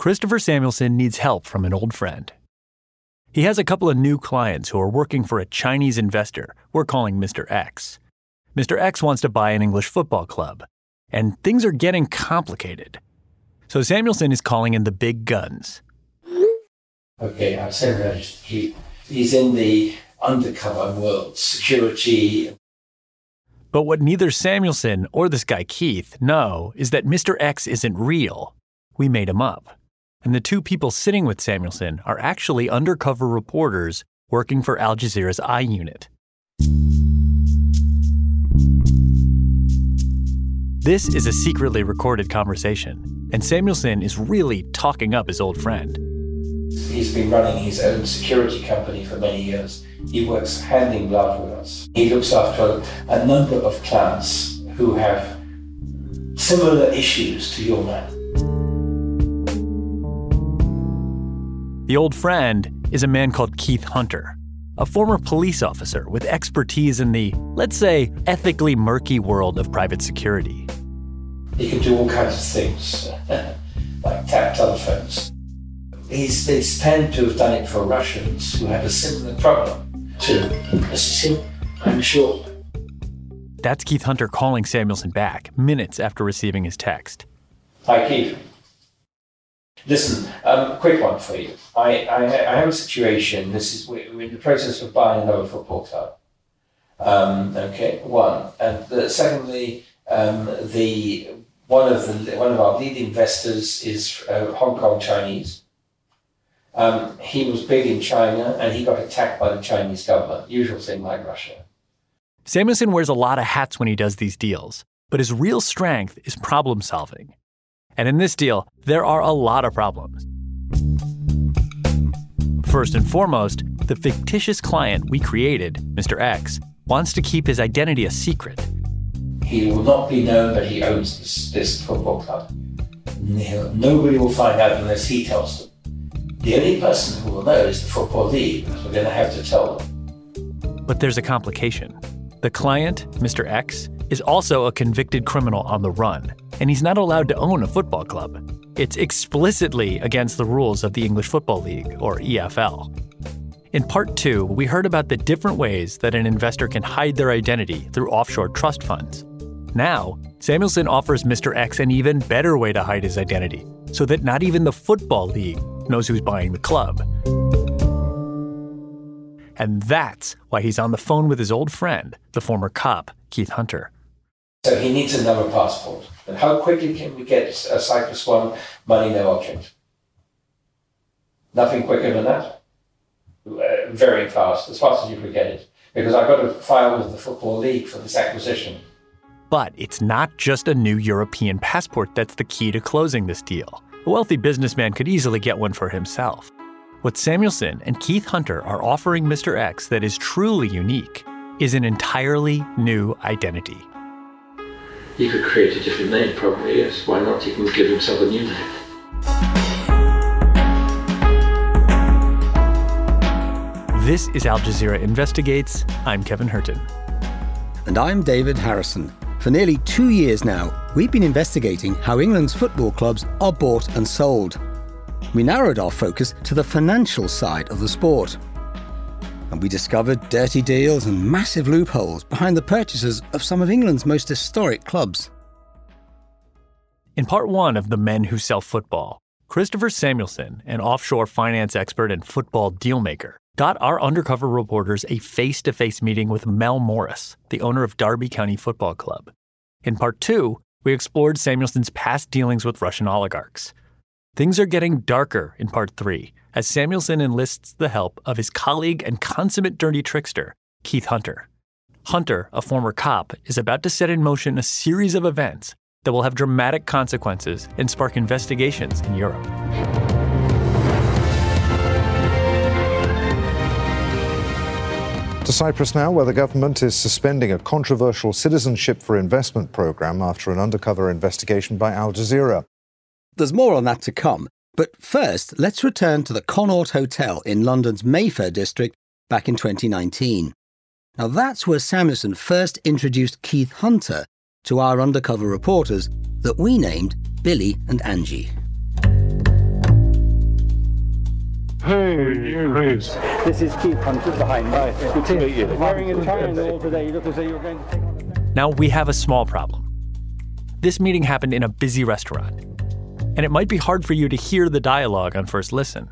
Christopher Samuelson needs help from an old friend. He has a couple of new clients who are working for a Chinese investor we're calling Mr. X. Mr. X wants to buy an English football club, and things are getting complicated. So Samuelson is calling in the big guns. Okay, I've said he, he's in the undercover world, security. But what neither Samuelson or this guy Keith know is that Mr. X isn't real. We made him up. And the two people sitting with Samuelson are actually undercover reporters working for Al Jazeera's I unit. This is a secretly recorded conversation, and Samuelson is really talking up his old friend. He's been running his own security company for many years. He works hand in glove with us. He looks after a number of clients who have similar issues to your man. The old friend is a man called Keith Hunter, a former police officer with expertise in the, let's say, ethically murky world of private security. He can do all kinds of things, like tap telephones. He's, he's tend to have done it for Russians who had a similar problem to assist him, I'm sure. That's Keith Hunter calling Samuelson back minutes after receiving his text. Hi, Keith. Listen, um, quick one for you. I, I, I have a situation. This is we're in the process of buying another football club. Um, okay, one, and the, secondly, um, the one of the one of our lead investors is uh, Hong Kong Chinese. Um, he was big in China, and he got attacked by the Chinese government. Usual thing like Russia. Samuelson wears a lot of hats when he does these deals, but his real strength is problem solving. And in this deal, there are a lot of problems. First and foremost, the fictitious client we created, Mr. X, wants to keep his identity a secret. He will not be known that he owns this, this football club. Nobody will find out unless he tells them. The only person who will know is the Football League, because we're going to have to tell them. But there's a complication. The client, Mr. X, is also a convicted criminal on the run, and he's not allowed to own a football club. It's explicitly against the rules of the English Football League, or EFL. In part two, we heard about the different ways that an investor can hide their identity through offshore trust funds. Now, Samuelson offers Mr. X an even better way to hide his identity, so that not even the Football League knows who's buying the club. And that's why he's on the phone with his old friend, the former cop, Keith Hunter. So he needs another passport. And how quickly can we get a Cyprus One money no object? Nothing quicker than that. Uh, very fast, as fast as you could get it. Because I've got to file with the Football League for this acquisition. But it's not just a new European passport that's the key to closing this deal. A wealthy businessman could easily get one for himself. What Samuelson and Keith Hunter are offering Mr. X that is truly unique is an entirely new identity. He could create a different name, probably, yes. Why not? He can give himself a new name. This is Al Jazeera Investigates. I'm Kevin Hirten. And I'm David Harrison. For nearly two years now, we've been investigating how England's football clubs are bought and sold. We narrowed our focus to the financial side of the sport and we discovered dirty deals and massive loopholes behind the purchases of some of England's most historic clubs. In part one of The Men Who Sell Football, Christopher Samuelson, an offshore finance expert and football dealmaker, got our undercover reporters a face to face meeting with Mel Morris, the owner of Derby County Football Club. In part two, we explored Samuelson's past dealings with Russian oligarchs. Things are getting darker in part three as Samuelson enlists the help of his colleague and consummate dirty trickster, Keith Hunter. Hunter, a former cop, is about to set in motion a series of events that will have dramatic consequences and spark investigations in Europe. To Cyprus now, where the government is suspending a controversial citizenship for investment program after an undercover investigation by Al Jazeera. There's more on that to come, but first, let's return to the Connaught Hotel in London's Mayfair district back in 2019. Now, that's where Samuelson first introduced Keith Hunter to our undercover reporters that we named Billy and Angie. Hey, Chris. This is Keith Hunter behind me. Hi, good to meet you. Wearing a tie and all today. You look as though you're going to take on the Now, we have a small problem. This meeting happened in a busy restaurant, and it might be hard for you to hear the dialogue on first listen.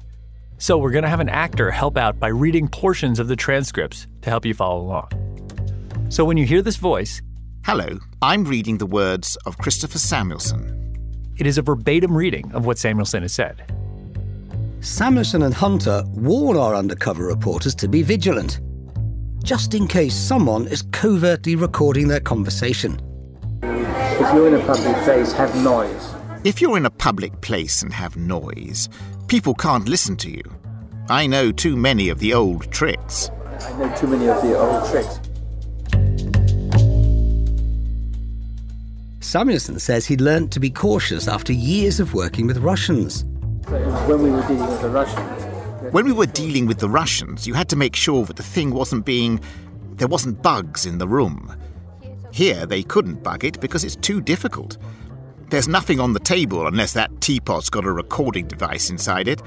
So, we're going to have an actor help out by reading portions of the transcripts to help you follow along. So, when you hear this voice, Hello, I'm reading the words of Christopher Samuelson. it is a verbatim reading of what Samuelson has said. Samuelson and Hunter warn our undercover reporters to be vigilant, just in case someone is covertly recording their conversation. If you're in a public place, have noise. If you're in a public place and have noise, people can't listen to you. I know too many of the old tricks. I know too many of the old tricks. Samuelson says he'd learnt to be cautious after years of working with Russians. So when we were dealing with the Russians. When we were dealing with the Russians, you had to make sure that the thing wasn't being. there wasn't bugs in the room. Here, they couldn't bug it because it's too difficult. There's nothing on the table unless that teapot's got a recording device inside it.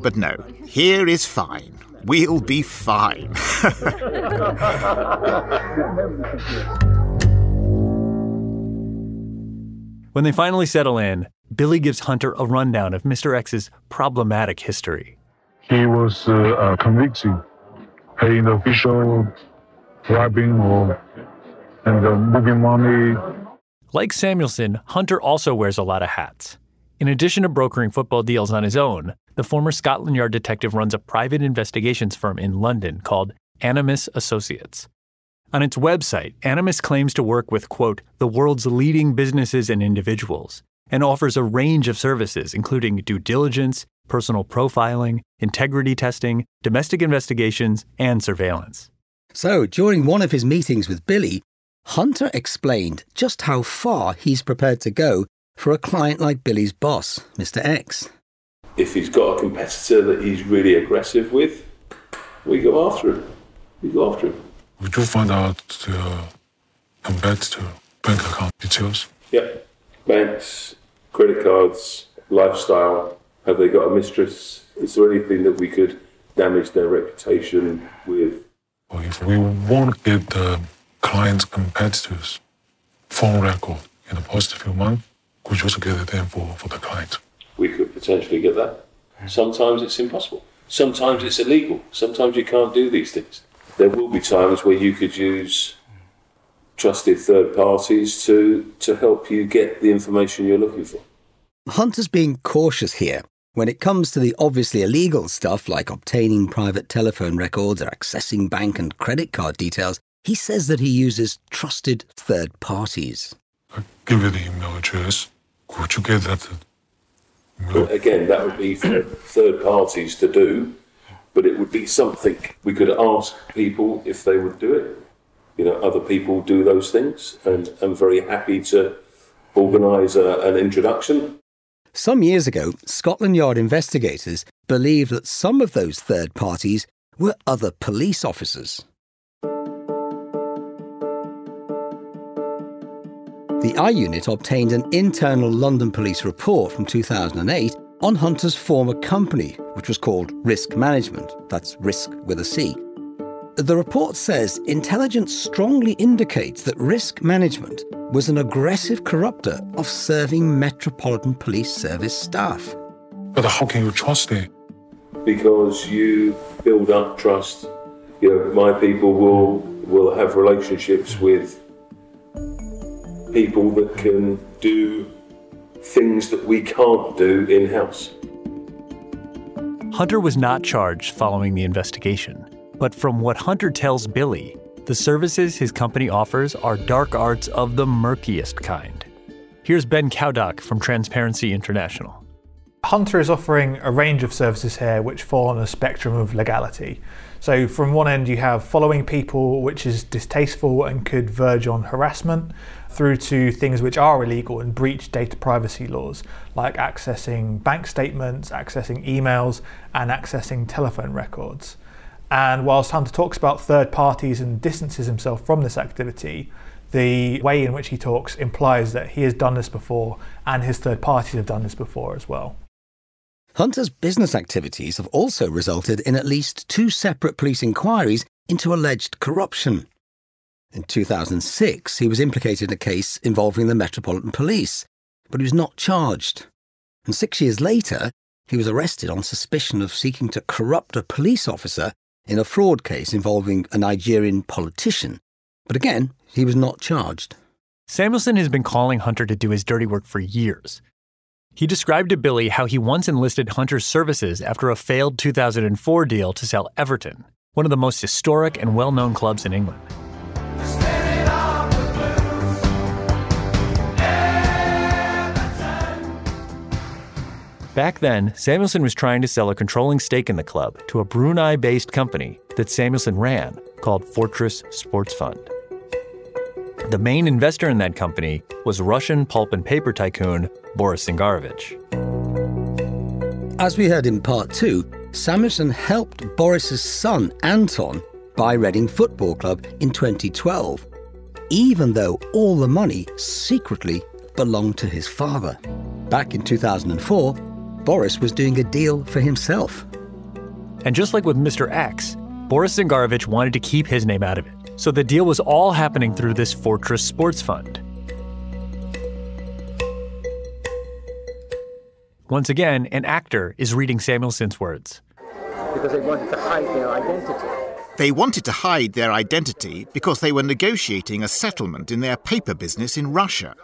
But no, here is fine. We'll be fine. When they finally settle in, Billy gives Hunter a rundown of Mr. X's problematic history. He was uh, uh, convicted, paying the official, bribing, or and uh, moving money. Like Samuelson, Hunter also wears a lot of hats. In addition to brokering football deals on his own, the former Scotland Yard detective runs a private investigations firm in London called Animus Associates. On its website, Animus claims to work with, quote, the world's leading businesses and individuals, and offers a range of services, including due diligence, personal profiling, integrity testing, domestic investigations, and surveillance. So, during one of his meetings with Billy, Hunter explained just how far he's prepared to go for a client like Billy's boss, Mr. X. if he's got a competitor that he's really aggressive with, we go after him. We go after him. We do find out the competitor bank account details. Yep. Banks, credit cards, lifestyle. Have they got a mistress? Is there anything that we could damage their reputation with? Or if we want to get the client's competitors' phone record in the past few months, we just get it in for, for the client. We could potentially get that. Sometimes it's impossible. Sometimes it's illegal. Sometimes you can't do these things. There will be times where you could use trusted third parties to, to help you get the information you're looking for. Hunter's being cautious here. When it comes to the obviously illegal stuff like obtaining private telephone records or accessing bank and credit card details, he says that he uses trusted third parties. I give you the email address. Could you get that? Uh, but again, that would be for third parties to do, but it would be something we could ask people if they would do it. You know, other people do those things, and I'm very happy to organise a, uh, an introduction. Some years ago, Scotland Yard investigators believed that some of those third parties were other police officers. The I Unit obtained an internal London police report from 2008 on Hunter's former company, which was called Risc Management. That's risk with a C. The report says intelligence strongly indicates that Risc Management was an aggressive corrupter of serving Metropolitan Police Service staff. But how can you trust it? because you build up trust. You know, my people will will have relationships with people that can do things that we can't do in house. Hunter was not charged following the investigation, but from what Hunter tells Billy, the services his company offers are dark arts of the murkiest kind. Here's Ben Cowdock from Transparency International. Hunter is offering a range of services here which fall on a spectrum of legality. So, from one end, you have following people, which is distasteful and could verge on harassment, through to things which are illegal and breach data privacy laws, like accessing bank statements, accessing emails, and accessing telephone records. And whilst Hunter talks about third parties and distances himself from this activity, the way in which he talks implies that he has done this before and his third parties have done this before as well. Hunter's business activities have also resulted in at least two separate police inquiries into alleged corruption. In 2006, he was implicated in a case involving the Metropolitan Police, but he was not charged. And six years later, he was arrested on suspicion of seeking to corrupt a police officer in a fraud case involving a Nigerian politician. But again, he was not charged. Samuelson has been calling Hunter to do his dirty work for years. He described to Billy how he once enlisted Hunter's services after a failed 2004 deal to sell Everton, one of the most historic and well known clubs in England. Back then, Samuelson was trying to sell a controlling stake in the club to a Brunei based company that Samuelson ran called Fortress Sports Fund. The main investor in that company was Russian pulp and paper tycoon Boris Zingarevich. As we heard in part two, Samuelson helped Boris's son, Anton, buy Reading Football Club in 2012, even though all the money secretly belonged to his father. Back in 2004, Boris was doing a deal for himself. And just like with Mr. X, Boris Zingarevich wanted to keep his name out of it. So the deal was all happening through this Fortress Sports Fund. Once again, an actor is reading Samuelson's words. Because they wanted to hide their identity. They wanted to hide their identity because they were negotiating a settlement in their paper business in Russia.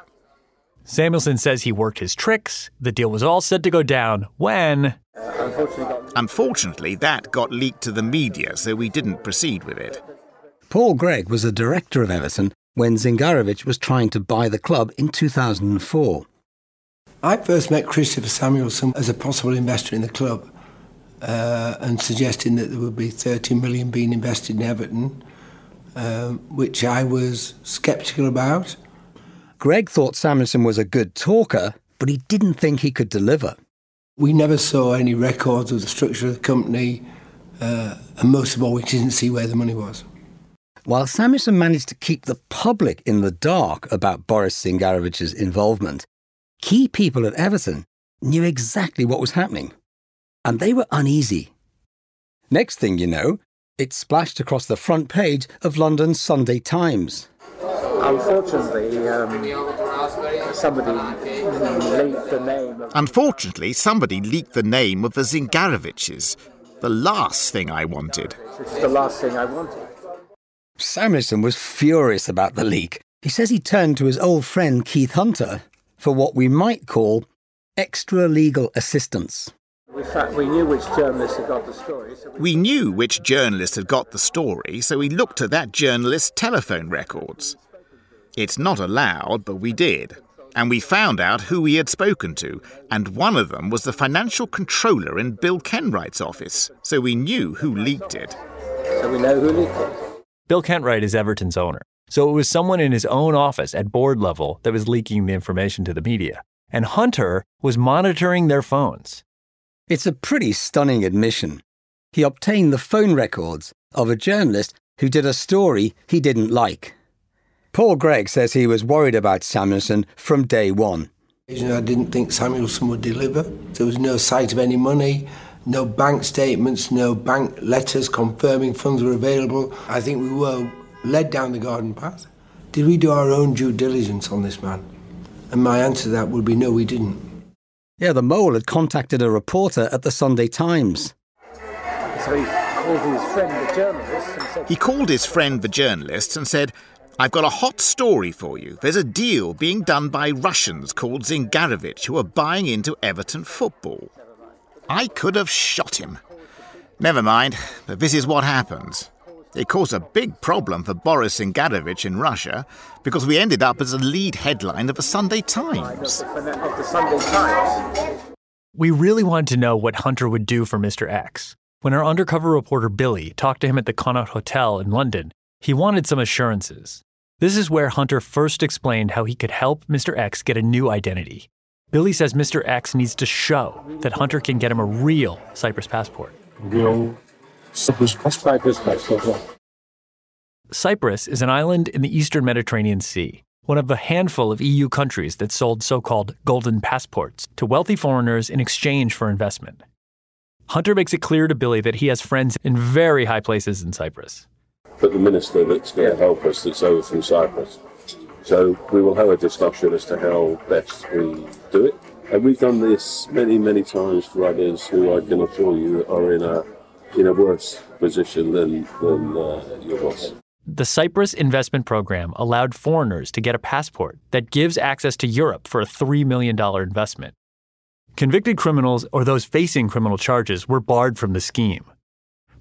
Samuelson says he worked his tricks. The deal was all set to go down when. Uh, unfortunately, unfortunately, that got leaked to the media, so we didn't proceed with it. Paul Gregg was a director of Everton when Zingarevich was trying to buy the club in 2004. I first met Christopher Samuelson as a possible investor in the club uh, and suggesting that there would be 30 million being invested in Everton, um, which I was sceptical about. Gregg thought Samuelson was a good talker, but he didn't think he could deliver. We never saw any records of the structure of the company, uh, and most of all, we didn't see where the money was. While Samuelson managed to keep the public in the dark about Boris Zingarevich's involvement, key people at Everton knew exactly what was happening, and they were uneasy. Next thing you know, it splashed across the front page of London's Sunday Times. Unfortunately, um, somebody leaked the name. Of- Unfortunately, somebody leaked the name of the Zingareviches. The last thing I wanted. Which is the last thing I wanted. Samuelson was furious about the leak. He says he turned to his old friend Keith Hunter for what we might call extra legal assistance. In fact, we knew which journalist had got the story. So we... we knew which journalist had got the story, so we looked at that journalist's telephone records. It's not allowed, but we did. And we found out who he had spoken to, and one of them was the financial controller in Bill Kenwright's office, so we knew who leaked it. So we know who leaked it. Bill Kenwright is Everton's owner. So it was someone in his own office at board level that was leaking the information to the media. And Hunter was monitoring their phones. It's a pretty stunning admission. He obtained the phone records of a journalist who did a story he didn't like. Paul Gregg says he was worried about Samuelson from day one. I didn't think Samuelson would deliver. There was no sight of any money no bank statements, no bank letters confirming funds were available. I think we were led down the garden path. Did we do our own due diligence on this man? And my answer to that would be no, we didn't. Yeah, the mole had contacted a reporter at the Sunday Times. So he called his friend, the journalist, and said. He called his friend, the journalist, and said, I've got a hot story for you. There's a deal being done by Russians called Zingarevich who are buying into Everton football. I could have shot him. Never mind, but this is what happens. It caused a big problem for Boris Zingarevich in Russia because we ended up as a lead headline. Of the Sunday Times. We really wanted to know what Hunter would do for Mr. X. When our undercover reporter Billy talked to him at the Connaught Hotel in London, he wanted some assurances. This is where Hunter first explained how he could help Mr. X get a new identity. Billy says Mr. X needs to show that Hunter can get him a real Cyprus passport. Real Cyprus passport. Cyprus is an island in the eastern Mediterranean Sea, one of a handful of EU countries that sold so called golden passports to wealthy foreigners in exchange for investment. Hunter makes it clear to Billy that he has friends in very high places in Cyprus. But the minister that's going to help us that's over from Cyprus. So we will have a discussion as to how best we do it. And we've done this many, many times for others who I can assure you are in a in a worse position than than uh, your boss. The Cyprus investment program allowed foreigners to get a passport that gives access to Europe for a $3 million investment. Convicted criminals or those facing criminal charges were barred from the scheme.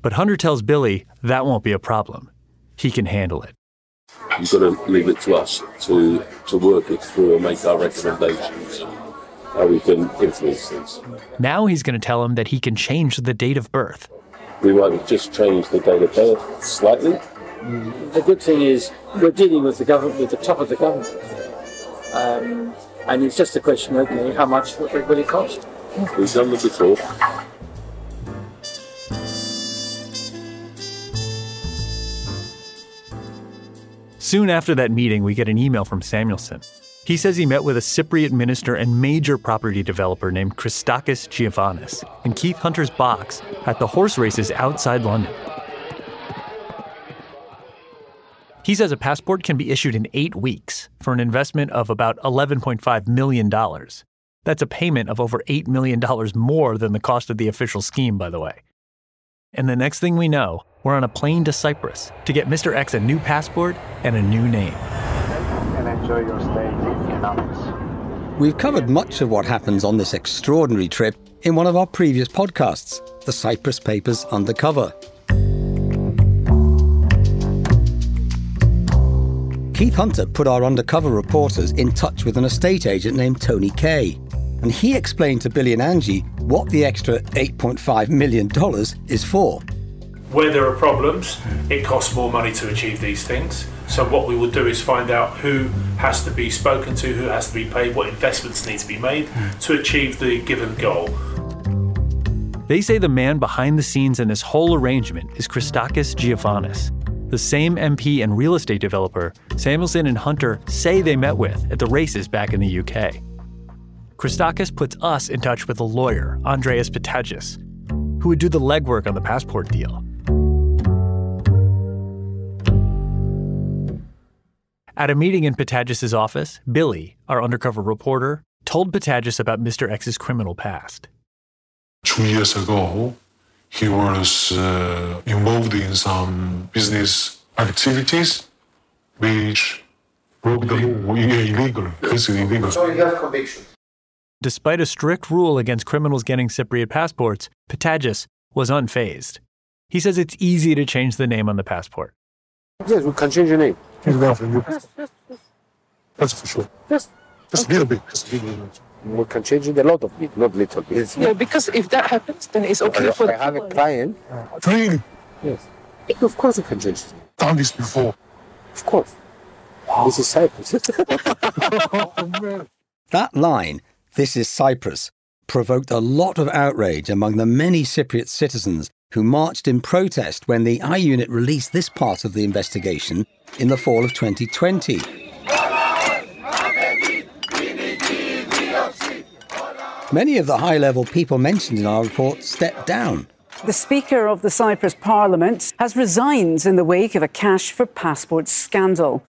But Hunter tells Billy that won't be a problem. He can handle it. You've got to leave it to us to, to work it through and make our recommendations how we can influence things. Now he's going to tell him that he can change the date of birth. We might just change the date of birth slightly. The good thing is we're dealing with the government, with the top of the government. Um, and it's just a question, okay, how much will it cost? We've done them before. Soon after that meeting, we get an email from Samuelson. He says he met with a Cypriot minister and major property developer named Christakis Giovanis in Keith Hunter's box at the horse races outside London. He says a passport can be issued in eight weeks for an investment of about $11.5 million. That's a payment of over $8 million more than the cost of the official scheme, by the way. And the next thing we know, we're on a plane to Cyprus to get Mr. X a new passport and a new name. And enjoy your stay in Athens. We've covered much of what happens on this extraordinary trip in one of our previous podcasts, The Cyprus Papers Undercover. Keith Hunter put our undercover reporters in touch with an estate agent named Tony Kay, and he explained to Billy and Angie what the extra $8.5 million is for. Where there are problems, it costs more money to achieve these things. So what we will do is find out who has to be spoken to, who has to be paid, what investments need to be made to achieve the given goal. They say the man behind the scenes in this whole arrangement is Christakis Giovanis, the same MP and real estate developer Samuelson and Hunter say they met with at the races back in the UK. Christakis puts us in touch with a lawyer, Andreas Pittadjis, who would do the legwork on the passport deal. At a meeting in Pittadjis' office, Billy, our undercover reporter, told Pittadjis about Mr. X's criminal past. Two years ago, he was uh, involved in some business activities which broke the law illegally. Basically illegal. So you have convictions. Despite a strict rule against criminals getting Cypriot passports, Pittadjis was unfazed. He says it's easy to change the name on the passport. Yes, we can change your name. That's for sure. Yes. Just a little bit. Just a little bit. We can change it a lot of it, not little bit. Yeah, because if that happens, then it's okay I, for I have a client. Really? Yes. Of course we can change it. Done this before. Of course. This is Cyprus. Oh, that line, This is Cyprus, provoked a lot of outrage among the many Cypriot citizens who marched in protest when the I Unit released this part of the investigation in the fall of 2020. Many of the high level people mentioned in our report stepped down. The Speaker of the Cyprus Parliament has resigned in the wake of a cash for passports scandal.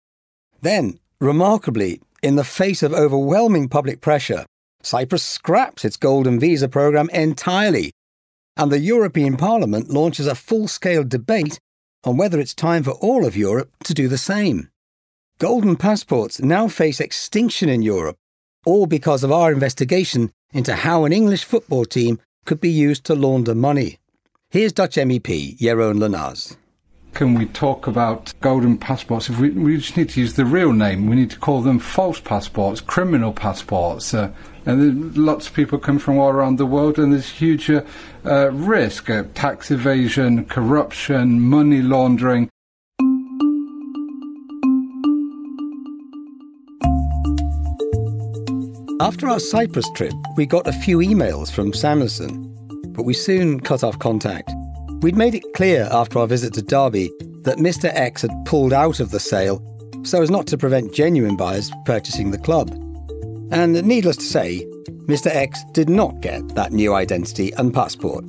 Then, remarkably, in the face of overwhelming public pressure, Cyprus scraps its golden visa programme entirely, and the European Parliament launches a full scale debate on whether it's time for all of Europe to do the same. Golden passports now face extinction in Europe, all because of our investigation into how an English football team could be used to launder money. Here's Dutch MEP Jeroen Lenaers. Can we talk about golden passports? If we, we just need to use the real name. We need to call them false passports, criminal passports. Uh, and lots of people come from all around the world, and there's huge uh, uh, risk uh, tax evasion, corruption, money laundering. After our Cyprus trip, we got a few emails from Samuelson, but we soon cut off contact. We'd made it clear after our visit to Derby that Mr. X had pulled out of the sale, so as not to prevent genuine buyers purchasing the club. And needless to say, Mr. X did not get that new identity and passport.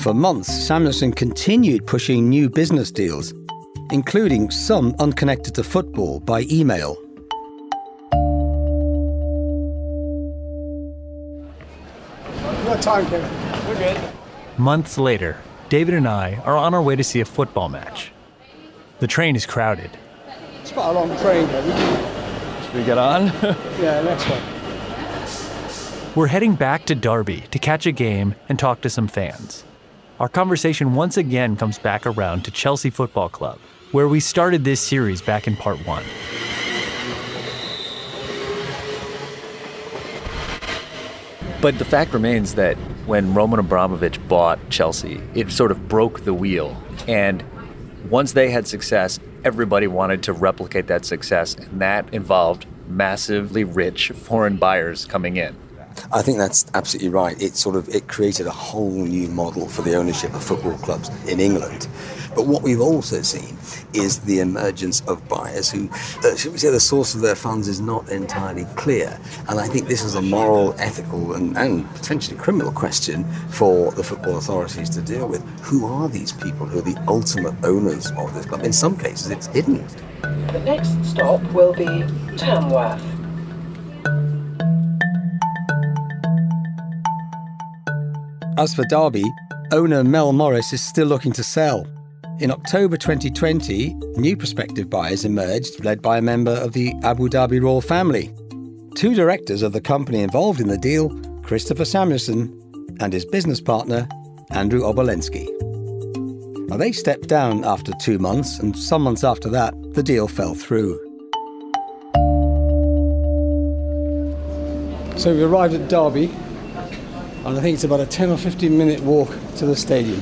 For months, Samuelson continued pushing new business deals, including some unconnected to football by email. What time, Kevin? We're good. Months later, David and I are on our way to see a football match. The train is crowded. It's quite a long train, Kevin. Should we get on? yeah, next one. We're heading back to Derby to catch a game and talk to some fans. Our conversation once again comes back around to Chelsea Football Club, where we started this series back in part one. But the fact remains that when Roman Abramovich bought Chelsea, it sort of broke the wheel. And once they had success, everybody wanted to replicate that success, and that involved massively rich foreign buyers coming in. I think that's absolutely right. It sort of it created a whole new model for the ownership of football clubs in England. But what we've also seen is the emergence of buyers who, uh, should we say, the source of their funds is not entirely clear. And I think this is a moral, ethical, and, and potentially criminal question for the football authorities to deal with. Who are these people who are the ultimate owners of this club? In some cases, it's hidden. The next stop will be Tamworth. As for Derby, owner Mel Morris is still looking to sell. In October 2020, new prospective buyers emerged, led by a member of the Abu Dhabi royal family. Two directors of the company involved in the deal, Christopher Samuelson and his business partner, Andrew Obolensky. Now, they stepped down after two months, and some months after that, the deal fell through. So we arrived at Derby, and I think it's about a 10 or 15 minute walk to the stadium.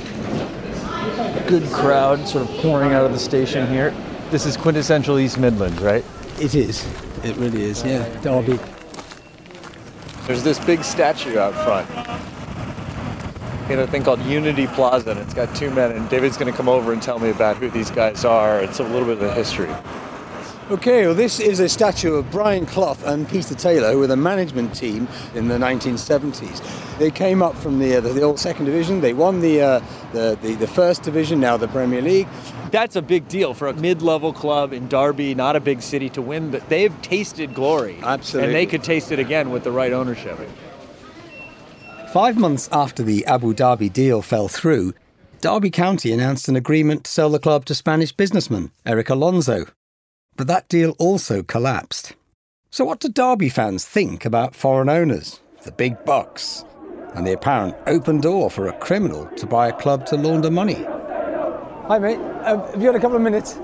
Good crowd sort of pouring out of the station here. This is quintessential East Midlands, right? It is. It really is, yeah. Derby. There's this big statue out front. In a thing called Unity Plaza, and it's got two men, and David's going to come over and tell me about who these guys are. It's a little bit of the history. Okay, well, this is a statue of Brian Clough and Peter Taylor, with were the management team in the 1970s. They came up from the, uh, the, the old second division. They won the, uh, the, the, the first division, now the Premier League. That's a big deal for a mid-level club in Derby, not a big city to win, but they've tasted glory. Absolutely. And they could taste it again with the right ownership. Five months after the Abu Dhabi deal fell through, Derby County announced an agreement to sell the club to Spanish businessman Erik Alonso. But that deal also collapsed. So, what do Derby fans think about foreign owners, the big bucks, and the apparent open door for a criminal to buy a club to launder money? Hi, mate. Um, have you got a couple of minutes?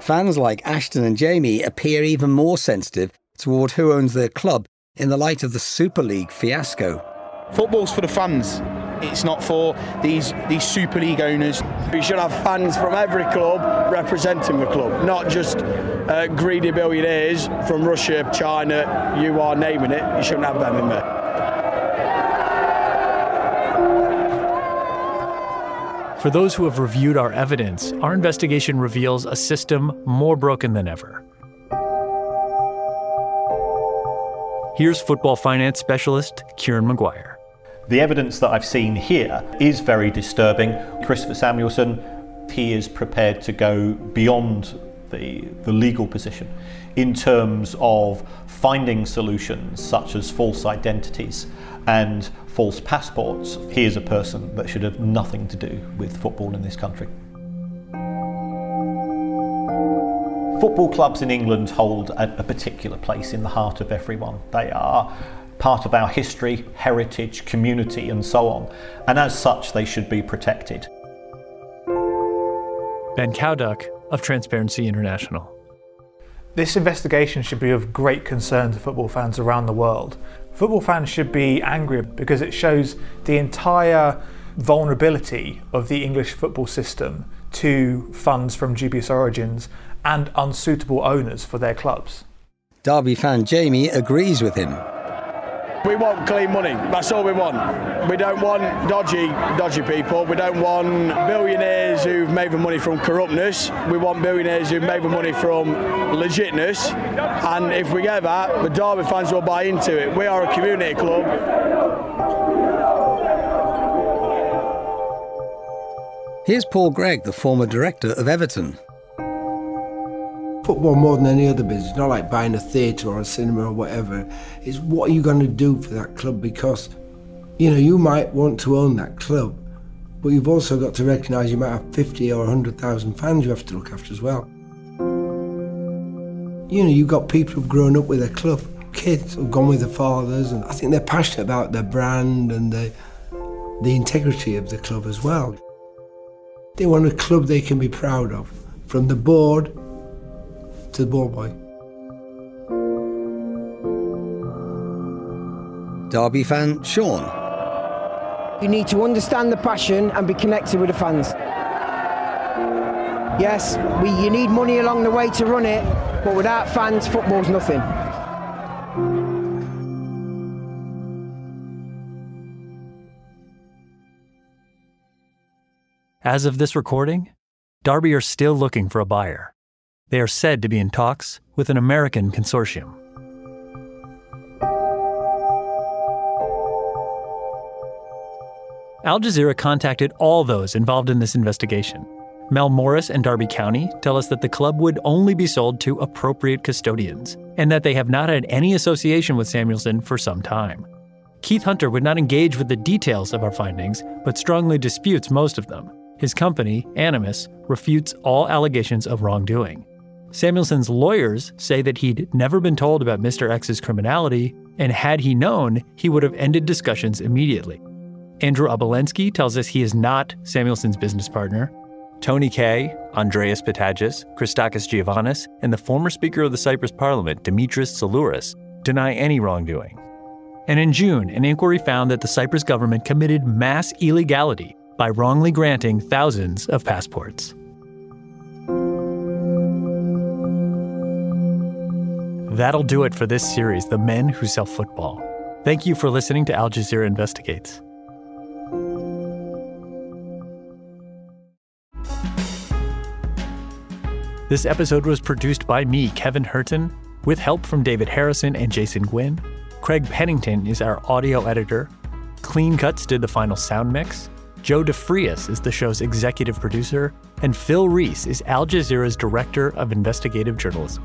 Fans like Ashton and Jamie appear even more sensitive toward who owns their club in the light of the Super League fiasco. Football's for the fans. It's not for these these Super League owners. We should have fans from every club representing the club, not just uh, greedy billionaires from Russia, China, you are naming it. You shouldn't have them in there. For those who have reviewed our evidence, our investigation reveals a system more broken than ever. Here's football finance specialist Kieran Maguire. The evidence that I've seen here is very disturbing. Christopher Samuelson, he is prepared to go beyond the, the legal position in terms of finding solutions such as false identities and false passports. He is a person that should have nothing to do with football in this country. Football clubs in England hold a, a particular place in the heart of everyone. They are part of our history, heritage, community, and so on, and as such, they should be protected. Ben Cowdock of Transparency International. This investigation should be of great concern to football fans around the world. Football fans should be angry because it shows the entire vulnerability of the English football system to funds from dubious origins and unsuitable owners for their clubs. Derby fan Jamie agrees with him. We want clean money. That's all we want. We don't want dodgy, dodgy people. We don't want billionaires who've made their money from corruptness. We want billionaires who've made their money from legitness. And if we get that, the Derby fans will buy into it. We are a community club. Here's Paul Gregg, the former director of Everton. Football more than any other business, not like buying a theatre or a cinema or whatever, is what are you going to do for that club because, you know, you might want to own that club, but you've also got to recognise you might have 50 or 100,000 fans you have to look after as well. You know, you've got people who've grown up with their club, kids who've gone with their fathers, and I think they're passionate about their brand and the, the integrity of the club as well. They want a club they can be proud of, from the board to the ball boy. Derby fan Sean. You need to understand the passion and be connected with the fans. Yes, we, you need money along the way to run it, but without fans, football's nothing. As of this recording, Derby are still looking for a buyer. They are said to be in talks with an American consortium. Al Jazeera contacted all those involved in this investigation. Mel Morris and Derby County tell us that the club would only be sold to appropriate custodians and that they have not had any association with Samuelson for some time. Keith Hunter would not engage with the details of our findings, but strongly disputes most of them. His company, Animus, refutes all allegations of wrongdoing. Samuelson's lawyers say that he'd never been told about Mr. X's criminality, and had he known, he would have ended discussions immediately. Andrew Obolensky tells us he is not Samuelson's business partner. Tony Kaye, Andreas Pittadjis, Christakis Giovanis, and the former Speaker of the Cyprus Parliament, Dimitris Syllouris, deny any wrongdoing. And in June, an inquiry found that the Cyprus government committed mass illegality by wrongly granting thousands of passports. That'll do it for this series, The Men Who Sell Football. Thank you for listening to Al Jazeera Investigates. This episode was produced by me, Kevin Hirten, with help from David Harrison and Jason Gwynn. Craig Pennington is our audio editor. Clean Cuts did the final sound mix. Joe DeFrias is the show's executive producer. And Phil Rees is Al Jazeera's director of investigative journalism.